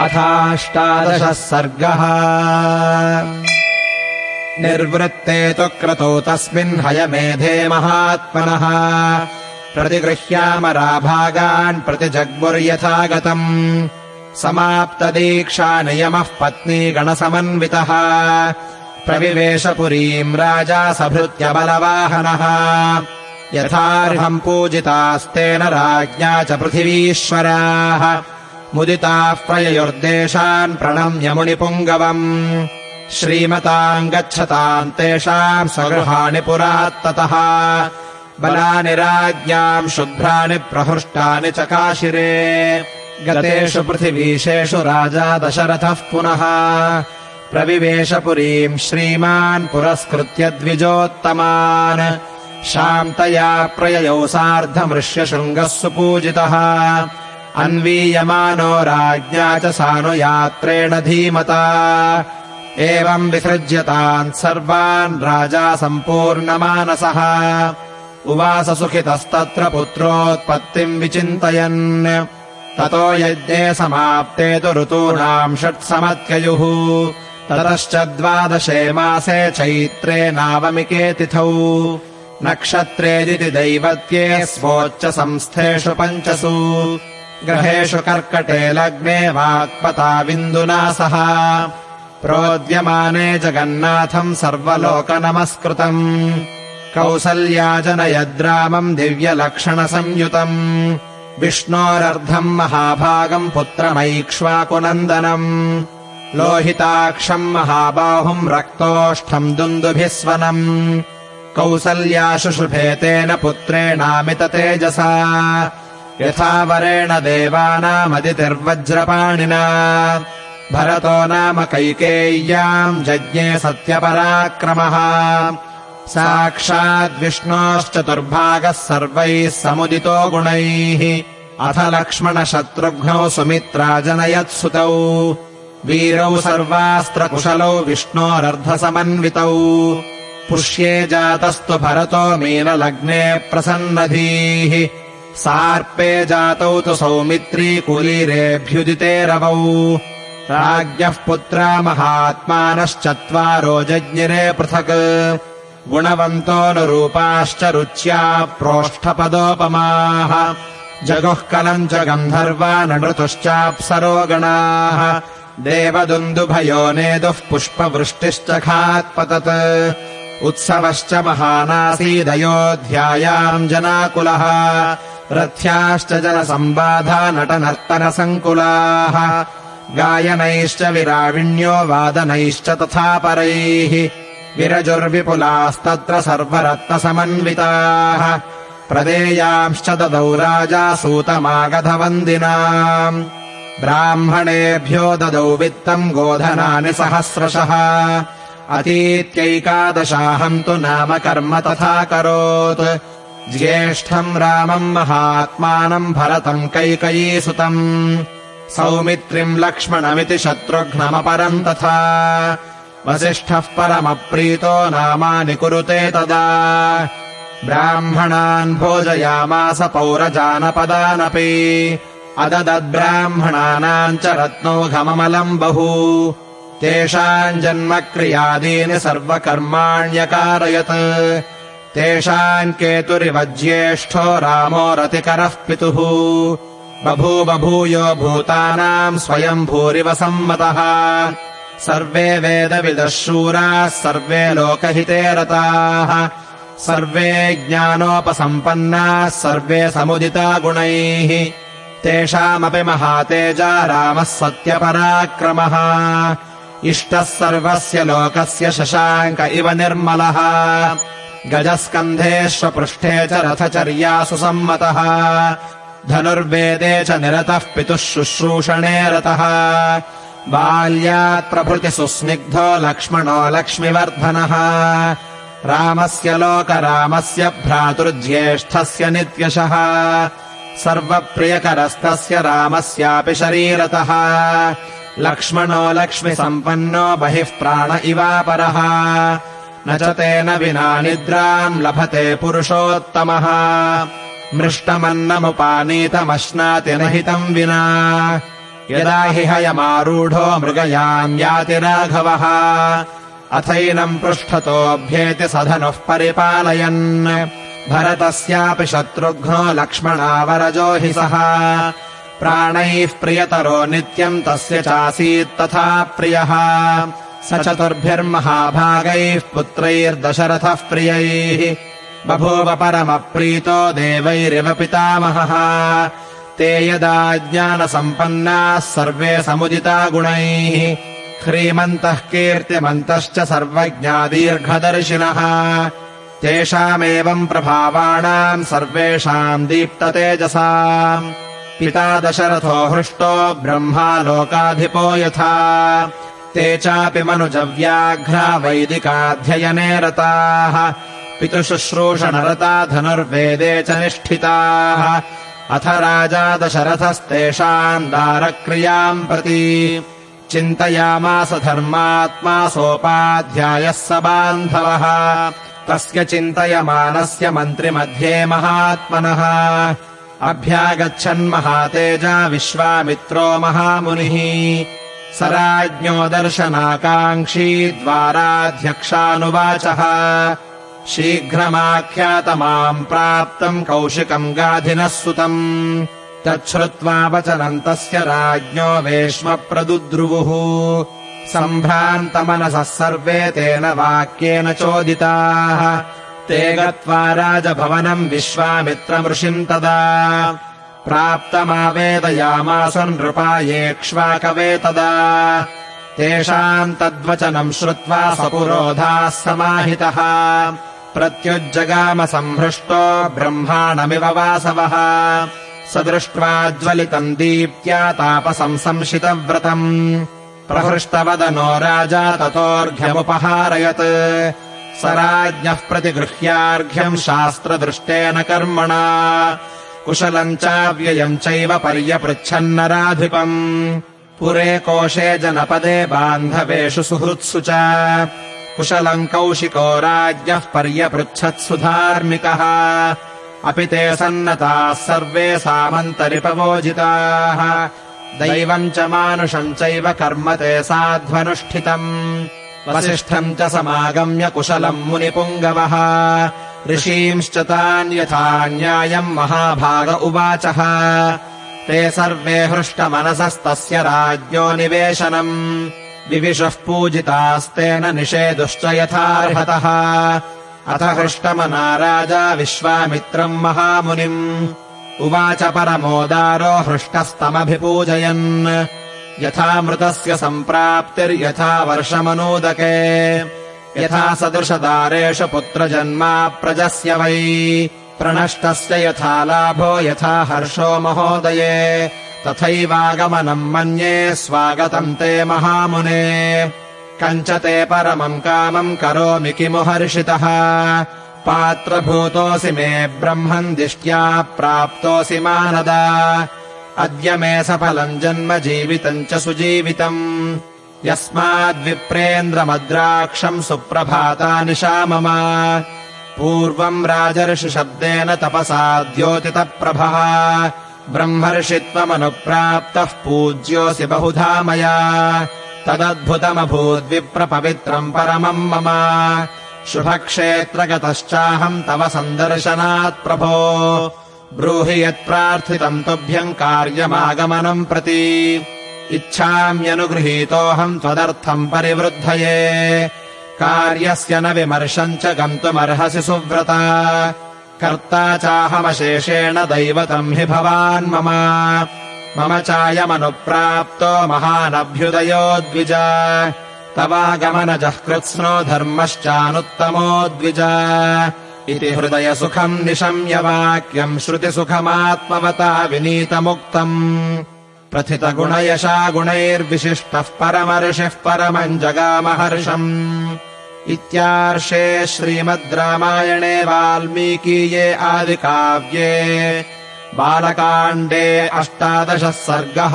अथाष्टादशः सर्गः। निर्वृत्ते तु क्रतौ तस्मिन् हयमेधे महात्मनः। प्रतिगृह्यामराभागान् प्रतिजग्मुर्यथा गतम् समाप्तदीक्षानियमः पत्नी गणसमन्वितः। प्रविवेशपुरीम् राजा सभृत्य बलवाहनः यथार्हम् पूजितास्तेन राज्ञा च पृथिवीश्वराः मुदिताः प्रययुर्देशान् प्रणम्य मुनिपुङ्गवम्। श्रीमताम् गच्छताम् तेषाम् स्वगृहाणि पुरात्ततः। बलानि राज्ञाम् शुभ्राणि प्रहृष्टानि चकाशिरे गतेषु पृथिवीशेषु राजा दशरथः पुनः। प्रविवेशपुरीम् श्रीमान् पुरस्कृत्य द्विजोत्तमान्। शान्तया प्रययौ सार्धमृष्यशृङ्गः सुपूजितः अन्वीयमानो राज्ञा च सानुयात्रेण धीमता। एवम् विसृज्यतान् सर्वान् राजा सम्पूर्णमानसः। उवाससुखितस्तत्र पुत्रोत्पत्तिम् विचिन्तयन्। ततो यज्ञे समाप्ते तु ऋतूनाम् षट्समत्ययुः ततश्च द्वादशे मासे चैत्रे नावमिके तिथौ। नक्षत्रेदिति दैवत्ये स्वोच्च संस्थेषु पञ्चसु ग्रहेषु कर्कटे लग्ने वाक्पताविन्दुना सह। प्रोद्यमाने जगन्नाथम् सर्वलोकनमस्कृतम्। कौसल्याजनयद्रामम् दिव्यलक्षणसंयुतम्। विष्णोरर्धम् महाभागम् पुत्रमैक्ष्वाकुनन्दनम्। लोहिताक्षम् महाबाहुम् रक्तोष्ठम् दुन्दुभिस्वनम्। कौसल्याशुशुभे तेन पुत्रेणामित तेजसा यथा वरेण देवानामदितिर्वज्रपाणिना। भरतो नाम कैकेय्याम् जज्ञे सत्यपराक्रमः। साक्षाद्विष्णोश्चतुर्भागः सर्वैः समुदितो गुणैः। अथ लक्ष्मणशत्रुघ्नौ सुमित्रा जनयत्सुतौ वीरौ सर्वास्त्रकुशलौ विष्णोरर्धसमन्वितौ। पुष्ये जातस्तु भरतो मीनलग्ने प्रसन्नधीः सार्पे जातौ तु सौमित्री कुलीरेऽभ्युदिते रवौ राज्ञः पुत्रा महात्मानश्चत्वारो जज्ञिरे पृथक्। गुणवन्तोऽनुरूपाश्च रुच्या प्रोष्ठपदोपमाः। जगुःकलम् च गन्धर्वा नृतुश्चाप्सरो गणाः देवदुन्दुभयो नेदुः पुष्पवृष्टिश्च खात्पतत्। उत्सवश्च महानासीदयोध्यायाम् जनाकुलः रथ्याश्च जनसम्बाधा नटनर्तनसङ्कुलाः गायनैश्च विराविण्यो वादनैश्च तथा परैः विरजुर्विपुलास्तत्र सर्वरत्नसमन्विताः प्रदेयांश्च ददौ राजा सूतमागधवन्दिनाम्। ब्राह्मणेभ्यो ददौ वित्तम् गोधनानि सहस्रशः अतीत्यैकादशाहम् तु नाम कर्म तथा करोत् ज्येष्ठम् रामम् महात्मानम् भरतम् कैकयीसुतम् सौमित्रिम् लक्ष्मणमिति शत्रुघ्नमपरम् तथा। वसिष्ठः परमप्रीतो नामानि कुरुते तदा। ब्राह्मणान् भोजयामास पौरजानपदानपि। अददद्ब्राह्मणानाम् च रत्नौघममलम् बहु। तेषाम् जन्मक्रियादीनि सर्वकर्माण्यकारयत् तेषाम् केतुरिव ज्येष्ठो रामो रतिकरः पितुः। बभूव भूयो भूतानाम् स्वयम् भूरिव सम्मतः। सर्वे वेदविदः शूराः सर्वे लोकहिते रताः। सर्वे ज्ञानोपसम्पन्नाः सर्वे समुदिता गुणैः। तेषामपि महातेजा रामः सत्यपराक्रमः। इष्टः सर्वस्य लोकस्य शशाङ्क इव निर्मलः गजस्कन्धेष्वपृष्ठे च रथचर्यासु सम्मतः। धनुर्वेदे च निरतः पितुः शुश्रूषणे रतः। बाल्यात् प्रभृति सुस्निग्धो लक्ष्मणो लक्ष्मिवर्धनः। रामस्य लोकरामस्य भ्रातुर्ज्येष्ठस्य नित्यशः। सर्वप्रियकरस्तस्य रामस्यापि शरीरतः। लक्ष्मणो लक्ष्मिसम्पन्नो बहिः प्राण इवापरः न च तेन विना निद्राम् लभते पुरुषोत्तमः। मृष्टमन्नमुपानीतमश्नाति न हितम् विना। यदा हि हयमारूढो मृगयाम् याति राघवः अथैनम् पृष्ठतोऽभ्येति सधनुः परिपालयन्। भरतस्यापि शत्रुघ्नो लक्ष्मणावरजो हि सः। प्राणैः प्रियतरो नित्यम् तस्य चासीत् तथा प्रियः स चतुर्भिर्महाभागैः पुत्रैर्दशरथः प्रियैः बभूव परमप्रीतो देवैरिव पितामहः। ते यदा ज्ञानसम्पन्नाः सर्वे समुदिता गुणैः। ह्रीमन्तः कीर्तिमन्तश्च सर्वज्ञादीर्घदर्शिनः। तेषामेवम् प्रभावाणाम् सर्वेषाम् दीप्ततेजसा पिता दशरथो हृष्टो ब्रह्मा लोकाधिपो यथा ते चापि मनुजव्याघ्रा वैदिकाध्ययने रताः पितुशुश्रूषणरता धनुर्वेदे च निष्ठिताः। अथ राजा दशरथस्तेषाम् दारक्रियाम् प्रति चिन्तयामास धर्मात्मा सोपाध्यायः स बान्धवः। तस्य चिन्तयमानस्य मन्त्रिमध्ये महात्मनः। अभ्यागच्छन्महातेजा विश्वामित्रो महामुनिः स राज्ञो दर्शनाकाङ्क्षी द्वाराध्यक्षानुवाचः। शीघ्रमाख्यातमाम् प्राप्तम् कौशिकम् गाधिनः सुतम्। तच्छ्रुत्वा वचनम् तस्य राज्ञो वेश्म प्रदुद्रुवुः सम्भ्रान्तमनसः सर्वे तेन वाक्येन चोदिताः। ते गत्वा राजभवनम् विश्वामित्रमृषिम् तदा प्राप्तमावेदयामास नृपायेक्ष्वाकवे तदा तेषाम् तद्वचनम् श्रुत्वा सपुरोधाः समाहितः। प्रत्युज्जगाम सम्भृष्टो ब्रह्माणमिव वासवः। स दृष्ट्वा ज्वलितम् दीप्त्या तापसंसंशितव्रतम्। प्रहृष्टवदनो राजा ततोऽर्घ्यमुपहारयत्। स राज्ञः प्रतिगृह्यार्घ्यम् शास्त्रदृष्टेन कर्मणा कुशलम् चाव्ययम् चैव पर्यपृच्छन्नराधिपम्। पुरे कोशे जनपदे बान्धवेषु सुहृत्सु च। कुशलम् कौशिको राज्ञः पर्यपृच्छत्सु धार्मिकः अपि ते सन्नताः सर्वे सामन्तरिपवोजिताः। दैवम् च मानुषम् चैव कर्म ते साध्वनुष्ठितम्। वसिष्ठम् च समागम्य कुशलम् मुनिपुङ्गवः ऋषींश्च तान् यथा न्यायम् महाभाग उवाचः। ते सर्वे हृष्टमनसस्तस्य राज्ञो निवेशनम्। विविशः पूजितास्तेन निषेदुश्च यथार्हतः। अथ हृष्टमना राजा विश्वामित्रम् महामुनिम्। उवाच परमोदारो हृष्टस्तमभिपूजयन्। यथा मृतस्य सम्प्राप्तिर्यथा वर्षमनूदके यथा सदृशदारेषु पुत्रजन्मा प्रजस्य वै। प्रणष्टस्य यथा लाभो यथा हर्षो महोदये। तथैवागमनम् मन्ये स्वागतम् ते महामुने। कञ्च ते परमम् कामम् करोमि किमु हर्षितः। पात्रभूतोऽसि मे ब्रह्मन् दिष्ट्या प्राप्तोऽसि मानदा। अद्य मे सफलम् जन्म जीवितम् च सुजीवितम् यस्माद्विप्रेन्द्रमद्राक्षम् सुप्रभाता निशा पूर्वम् राजर्षिशब्देन तपसा द्योतितप्रभः। ब्रह्मर्षि त्वमनुप्राप्तः पूज्योऽसि बहुधा मया। तदद्भुतमभूद्विप्रपवित्रम् परमम् मम। शुभक्षेत्रगतश्चाहम् तव सन्दर्शनात् प्रभो। ब्रूहि यत्प्रार्थितम् तुभ्यम् कार्यमागमनम् प्रति इच्छाम्यनुगृहीतोऽहम् त्वदर्थम् परिवृद्धये। कार्यस्य न विमर्शम् च गन्तुमर्हसि सुव्रता। कर्ता चाहमशेषेण दैवतम् हि भवान् मम। मम चायमनुप्राप्तो महानभ्युदयो द्विज। तवागमनजः कृत्स्नो धर्मश्चानुत्तमो द्विज। इति हृदयसुखम् निशम्य वाक्यम् श्रुतिसुखमात्मवता विनीतमुक्तम् प्रथितगुणयशा गुणैर्विशिष्टः परमर्षिः परमम् जगामहर्षम् इत्यार्षे श्रीमद् रामायणे वाल्मीकीये आदिकाव्ये बालकाण्डे अष्टादशः सर्गः